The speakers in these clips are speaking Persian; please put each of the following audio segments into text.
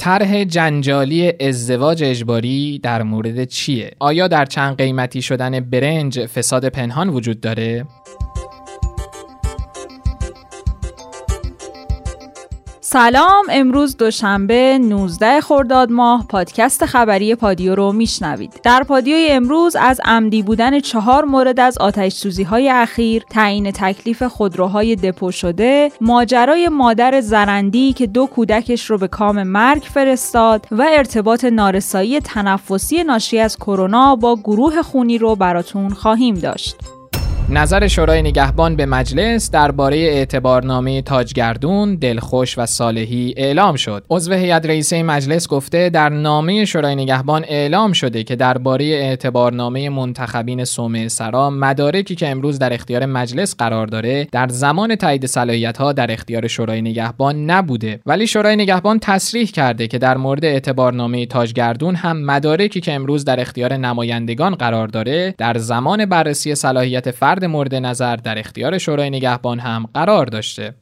طرح جنجالی ازدواج اجباری در مورد چیه؟ آیا در چند قیمتی شدن برنج فساد پنهان وجود داره؟ سلام امروز دوشنبه 19 خرداد ماه پادکست خبری پادیو رو میشنوید. در پادیوی امروز از عمدی بودن چهار مورد از آتش سوزی های اخیر تعیین تکلیف خودروهای دپو شده ماجرای مادر زرندی که دو کودکش رو به کام مرگ فرستاد و ارتباط نارسایی تنفسی ناشی از کرونا با گروه خونی رو براتون خواهیم داشت. نظر شورای نگهبان به مجلس درباره اعتبارنامه تاجگردون، دلخوش و صالحی اعلام شد. عضو هیئت رئیسه مجلس گفته در نامه شورای نگهبان اعلام شده که درباره اعتبارنامه منتخبین صومعه سرا مدارکی که امروز در اختیار مجلس قرار داره در زمان تایید صلاحیت ها در اختیار شورای نگهبان نبوده ولی شورای نگهبان تصریح کرده که در مورد اعتبارنامه تاجگردون هم مدارکی که امروز در اختیار نمایندگان قرار داره در زمان بررسی صلاحیت فرد مورد نظر در اختیار شورای نگهبان هم قرار داشته.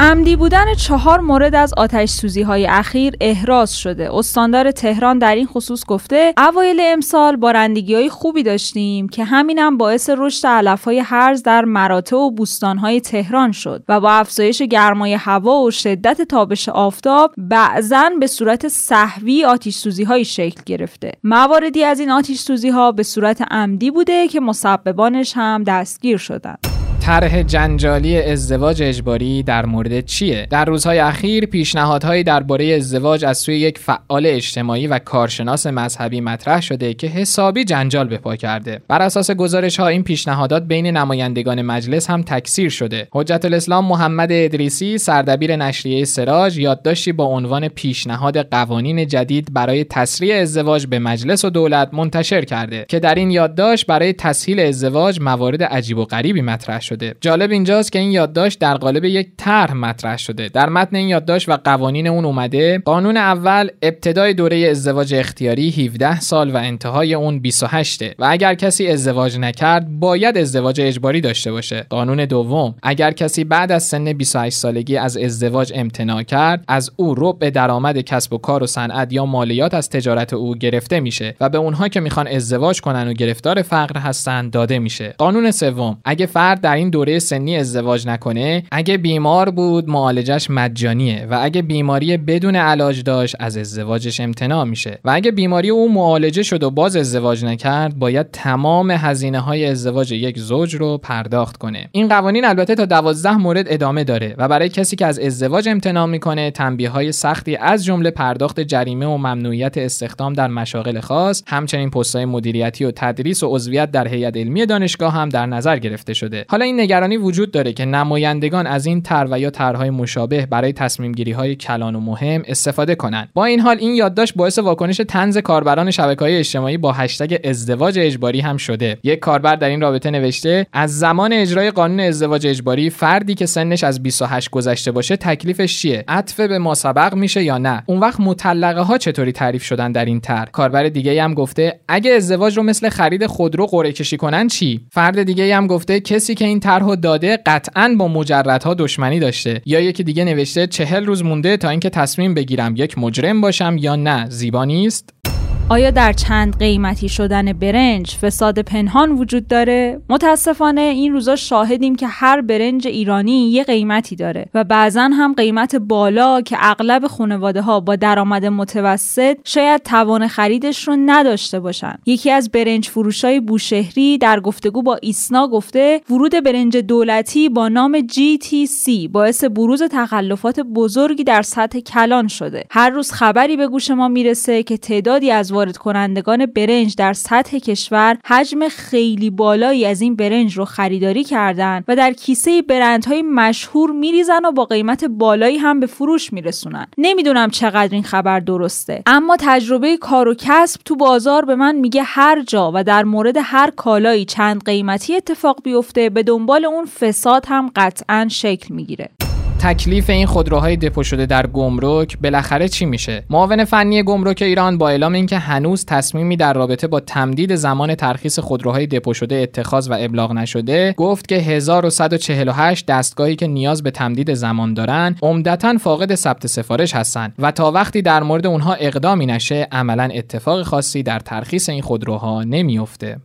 عمدی بودن چهار مورد از آتش سوزی های اخیر احراز شده. استاندار تهران در این خصوص گفته اوایل امسال بارندگی های خوبی داشتیم که همینم باعث رشد علف های هرز در مراتع و بوستان های تهران شد و با افزایش گرمای هوا و شدت تابش آفتاب بعضا به صورت صحوی آتش سوزی های شکل گرفته. مواردی از این آتش سوزی ها به صورت عمدی بوده که مسببانش هم دستگیر شدند. طرح جنجالی ازدواج اجباری در مورد چیه؟ در روزهای اخیر پیشنهادهایی درباره ازدواج از سوی یک فعال اجتماعی و کارشناس مذهبی مطرح شده که حسابی جنجال به پا کرده. بر اساس گزارش ها این پیشنهادات بین نمایندگان مجلس هم تکثیر شده. حجت الاسلام محمد ادریسی سردبیر نشریه سراج یادداشتی با عنوان پیشنهاد قوانین جدید برای تسریع ازدواج به مجلس و دولت منتشر کرده که در این یادداشت برای تسهیل ازدواج موارد عجیب و غریبی مطرح شده. جالب اینجاست که این یادداشت در قالب یک طرح مطرح شده. در متن این یادداشت و قوانین اون اومده قانون اول ابتدای دوره ازدواج اختیاری 17 سال و انتهای اون 28 و اگر کسی ازدواج نکرد باید ازدواج اجباری داشته باشه. قانون دوم اگر کسی بعد از سن 28 سالگی از ازدواج امتناع کرد از او ربع درآمد کسب و کار و صنعت یا مالیات از تجارت او گرفته میشه و به اونها که می‌خوان ازدواج کنن و گرفتار فقر هستن داده میشه. قانون سوم اگه فرد در این دوره سنی ازدواج نکنه اگه بیمار بود معالجش مجانیه و اگه بیماری بدون علاج داشت از ازدواجش امتناع میشه. و اگه بیماری او معالجه شد و باز ازدواج نکرد باید تمام هزینه های ازدواج یک زوج رو پرداخت کنه. این قوانین البته تا دوازده مورد ادامه داره و برای کسی که از ازدواج امتناع می‌کنه تنبیه های سختی از جمله پرداخت جریمه و ممنوعیت استخدام در مشاغل خاص همچنین پستهای مدیریتی و تدریس و عضویت در هیئت علمی دانشگاه هم در نظر گرفته شده. حالا این نگرانی وجود داره که نمایندگان از این طرح و یا طرحهای مشابه برای تصمیم گیری های کلان و مهم استفاده کنند. با این حال این یادداشت باعث واکنش تنز کاربران شبکه های اجتماعی با هشتگ ازدواج اجباری هم شده. یک کاربر در این رابطه نوشته از زمان اجرای قانون ازدواج اجباری فردی که سنش از 28 گذشته باشه تکلیفش چیه؟ عطف به ما سبق میشه یا نه؟ اون وقت مطلقه ها چطوری تعریف شدن در این طرح؟ کاربر دیگه هم گفته اگه ازدواج رو مثل خرید خودرو قرعه کشی کنن چی؟ فرد دیگه هم گفته کسی که طرحو داده قطعا با مجردها دشمنی داشته یا یکی دیگه نوشته چهل روز مونده تا اینکه تصمیم بگیرم یک مجرم باشم یا نه زیبا نیست؟ آیا در چند قیمتی شدن برنج فساد پنهان وجود داره؟ متاسفانه این روزا شاهدیم که هر برنج ایرانی یه قیمتی داره و بعضا هم قیمت بالا که اغلب خانواده ها با درآمد متوسط شاید توان خریدش رو نداشته باشن. یکی از برنج فروشای بوشهری در گفتگو با ایسنا گفته ورود برنج دولتی با نام GTC باعث بروز تخلفات بزرگی در سطح کلان شده. هر روز خبری به گوش ما می‌رسه که تعدادی از وارد کنندگان برنج در سطح کشور حجم خیلی بالایی از این برنج رو خریداری کردن و در کیسه برندهای مشهور میریزن و با قیمت بالایی هم به فروش میرسونن. نمی‌دونم چقدر این خبر درسته. اما تجربه کار و کسب تو بازار به من میگه هر جا و در مورد هر کالایی چند قیمتی اتفاق بیفته به دنبال اون فساد هم قطعا شکل می‌گیره. تکلیف این خودروهای دپو شده در گمرک بالاخره چی میشه؟ معاون فنی گمرک ایران با اعلام اینکه هنوز تصمیمی در رابطه با تمدید زمان ترخیص خودروهای دپو شده اتخاذ و ابلاغ نشده گفت که 1148 دستگاهی که نیاز به تمدید زمان دارن عمدتا فاقد ثبت سفارش هستند و تا وقتی در مورد اونها اقدامی نشه عملا اتفاق خاصی در ترخیص این خودروها نمیافته.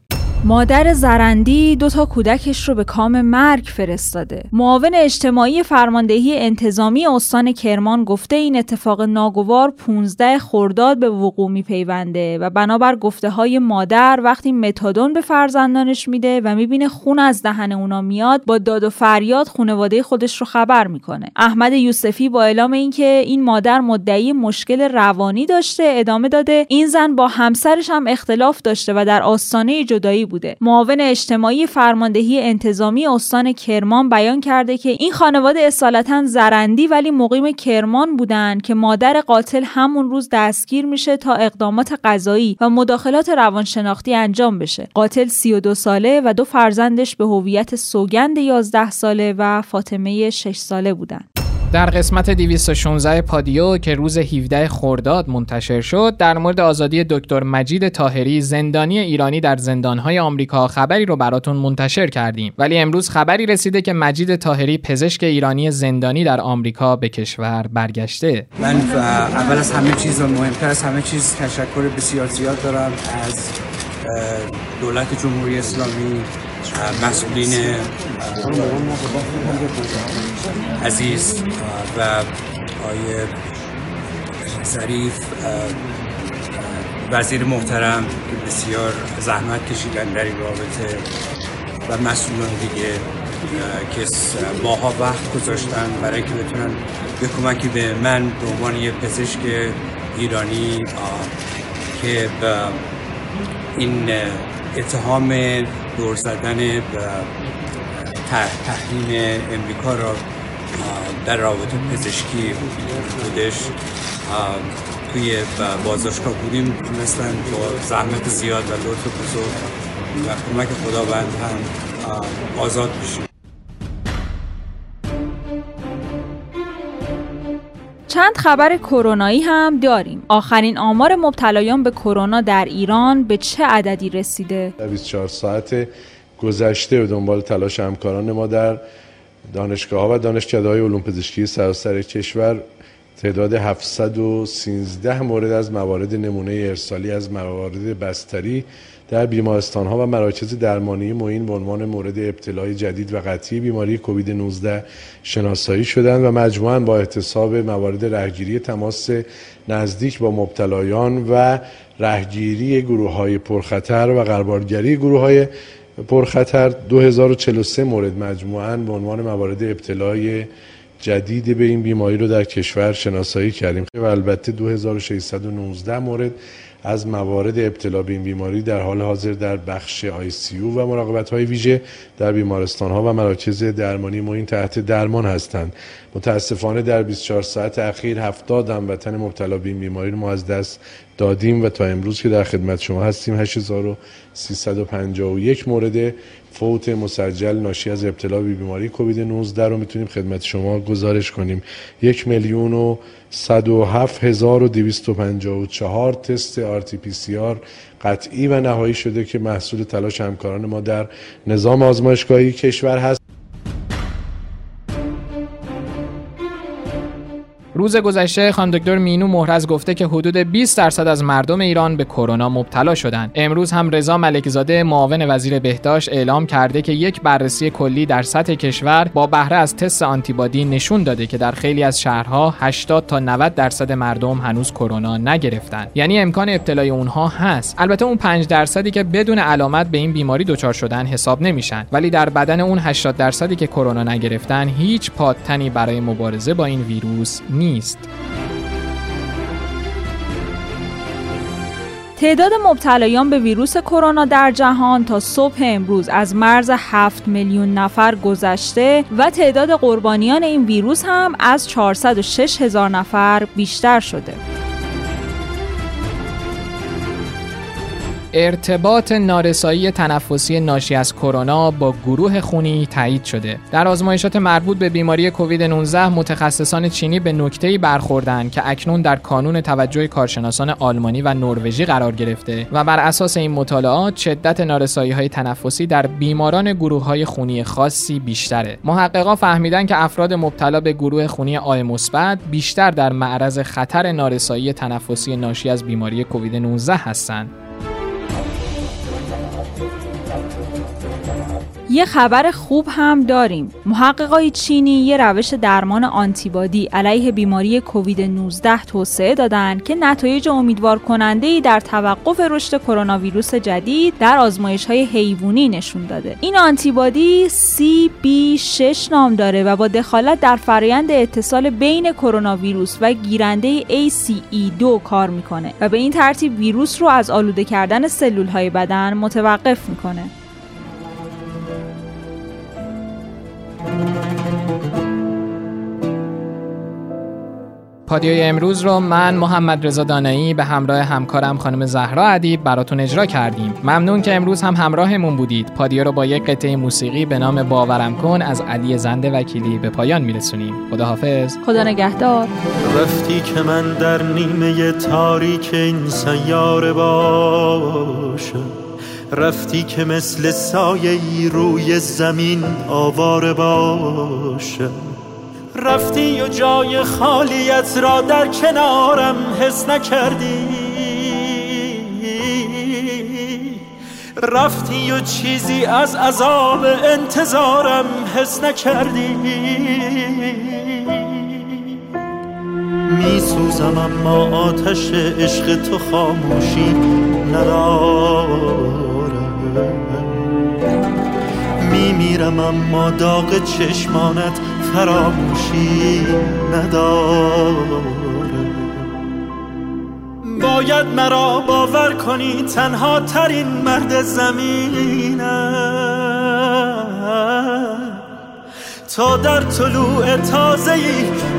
مادر زرندی دو تا کودکش رو به کام مرگ فرستاده. معاون اجتماعی فرماندهی انتظامی استان کرمان گفته این اتفاق ناگوار 15 خرداد به وقوع میپیونده و بنابر گفته های مادر وقتی متادون به فرزندانش میده و می‌بینه خون از دهن اونا میاد با داد و فریاد خانواده خودش رو خبر می‌کنه. احمد یوسفی با اعلام اینکه این مادر مدعی مشکل روانی داشته ادامه داده این زن با همسرش هم اختلاف داشته و در آستانه جدایی بوده. معاون اجتماعی فرماندهی انتظامی استان کرمان بیان کرده که این خانواده اصالتا زرندی ولی مقیم کرمان بودند که مادر قاتل همون روز دستگیر میشه تا اقدامات قضایی و مداخلات روانشناختی انجام بشه. قاتل 32 ساله و دو فرزندش به هویت سوگند 11 ساله و فاطمه 6 ساله بودند در قسمت 216 پادیو که روز 17 خرداد منتشر شد در مورد آزادی دکتر مجید تاهری زندانی ایرانی در زندانهای آمریکا خبری رو براتون منتشر کردیم. ولی امروز خبری رسیده که مجید تاهری پزشک ایرانی زندانی در آمریکا به کشور برگشته. من اول از همه چیز و مهمتر از همه چیز تشکر بسیار زیاد دارم از دولت جمهوری اسلامی مسئولین عزیز و آیه ظریف وزیر محترم که بسیار زحمت کشیدن در این رابطه و مسئولان دیگه که ماها وقت گذاشتن برای که بتونن به کمکی به من به عنوان یه پزشک ایرانی که این اتهام دور زدن تحریم امریکا را در رابطه پزشکی خودش توی بازداشتگاه بودیم تونستن با زحمت زیاد و لطف بزرگ و کمک خداوند هم آزاد بشیم. چند خبر کرونایی هم داریم. آخرین آمار مبتلایان به کرونا در ایران به چه عددی رسیده؟ 24 ساعت گذشته به دنبال تلاش همکاران ما در دانشگاه ها و دانشکده های علوم پزشکی سراسر کشور تعداد 713 مورد از موارد نمونه ارسالی از موارد بستری در بیمارستان ها و مراکز درمانی معین به عنوان مورد ابتلای جدید و قطعی بیماری کووید 19 شناسایی شدند و مجموعاً با احتساب موارد رهگیری تماس نزدیک با مبتلایان و رهگیری گروه های پرخطر. و قربالگری گروه های پرخطر 2043 مورد مجموعاً به عنوان موارد ابتلای جدید به این بیماری رو در کشور شناسایی کردیم. و البته 2619 مورد از موارد ابتلا به این بیماری در حال حاضر در بخش آی سی و مراقبت های ویژه در بیمارستان ها و مراکز درمانی معین تحت درمان هستند. متاسفانه در 24 ساعت اخیر 70 هموطن مبتلا به این بیماری رو ما از دست دادیم و تا امروز که در خدمت شما هستیم 8351 مورد فوت مسجل ناشی از ابتلا به بیماری کووید 19 رو می‌تونیم خدمت شما گزارش کنیم. یک میلیون و 107254 تست RT-PCR قطعی و نهایی شده که محصول تلاش همکاران ما در نظام آزمایشگاهی کشور هست. روز گذشته خانم دکتر مینو مهرز گفته که حدود 20 درصد از مردم ایران به کرونا مبتلا شدند. امروز هم رضا ملکزاده معاون وزیر بهداشت اعلام کرده که یک بررسی کلی در سطح کشور با بهره از تست آنتیبادی نشون داده که در خیلی از شهرها 80 تا 90 درصد مردم هنوز کرونا نگرفتن. یعنی امکان ابتلای اونها هست. البته اون 5 درصدی که بدون علامت به این بیماری دچار شدن حساب نمیشن. ولی در بدن اون 80 درصدی که کرونا نگرفتن هیچ پادتنی برای مبارزه با این ویروس نیست. تعداد مبتلایان به ویروس کرونا در جهان تا صبح امروز از مرز 7 میلیون نفر گذشته و تعداد قربانیان این ویروس هم از 406 هزار نفر بیشتر شده. ارتباط نارسایی تنفسی ناشی از کرونا با گروه خونی تایید شده. در آزمایشات مربوط به بیماری کووید 19 متخصصان چینی به نکته‌ای برخوردند که اکنون در کانون توجه کارشناسان آلمانی و نروژی قرار گرفته و بر اساس این مطالعات شدت نارسایی های تنفسی در بیماران گروه های خونی خاصی بیشتره. محققان فهمیدن که افراد مبتلا به گروه خونی آی مثبت بیشتر در معرض خطر نارسایی تنفسی ناشی از بیماری کووید 19 هستند. یه خبر خوب هم داریم. محققای چینی یه روش درمان آنتیبادی علیه بیماری کووید 19 توسعه دادن که نتایج امیدوار کننده در توقف رشد کرونا ویروس جدید در آزمایش های حیوانی نشون داده. این آنتیبادی CB6 نام داره و با دخالت در فرایند اتصال بین کرونا ویروس و گیرنده ACE2 کار می‌کنه و به این ترتیب ویروس رو از آلوده کردن سلول های بدن متوقف می‌کنه. پادیوی امروز رو من محمد رضا دانایی به همراه همکارم خانم زهرا ادیب براتون اجرا کردیم. ممنون که امروز هم همراهمون بودید. پادیو رو با یک قطعه موسیقی به نام باورم کن از علی زنده وکیلی به پایان میرسونیم. خداحافظ. خدا نگهدار. رفتی که من در نیمه تاریک این سیاره باشم. رفتی که مثل سایه روی زمین آواره باشم. رفتی و جای خالیت را در کنارم حس نکردی. رفتی و چیزی از عذاب انتظارم حس نکردی. میسوزم اما آتش عشق تو خاموشی ندارم. میمیرم اما داغ چشمانت فراموشی نداره باید مرا باور کنی تنها ترین مرد زمینم. تا در طلوع تازه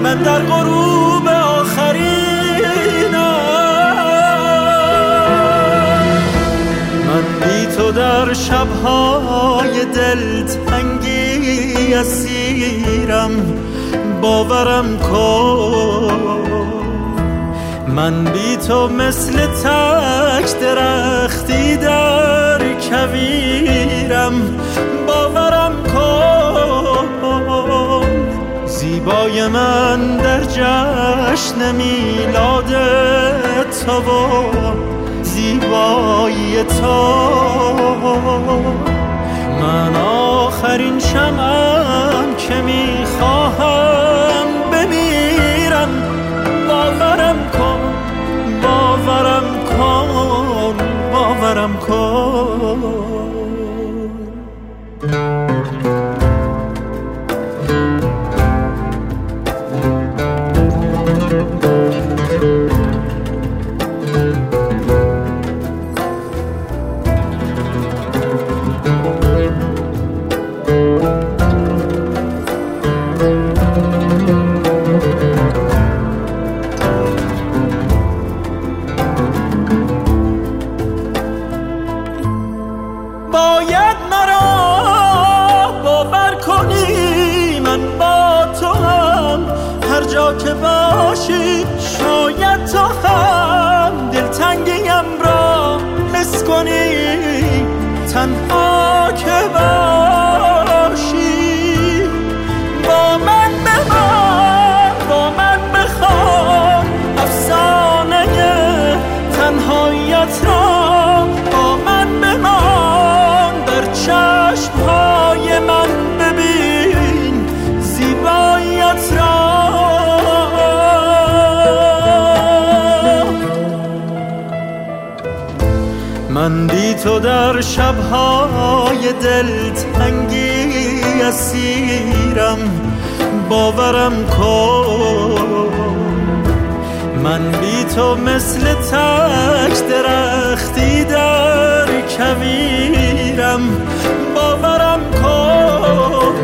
من در غروب آخرینم. من بی تو در شبهای دلتنگی اسیرم باورم کن. من بی تو مثل تک درختی در کویرم. باورم کن. زیبای من در جشن میلاد تو زیبایی تو. من آخرین شمم تو در شبهای دلتنگی اسیرم باورم کن. من بی تو مثل تک درختی در کویرم باورم کن.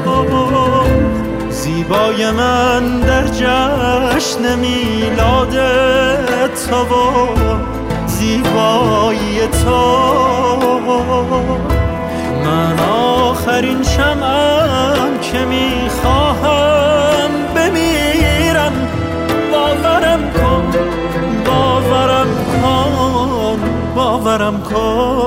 زیبای من در جشن میلاد تو زیبا رسوایی تو. من آخرین شمم که می‌خواهم بمیرم. باورم کن باورم کن باورم کن.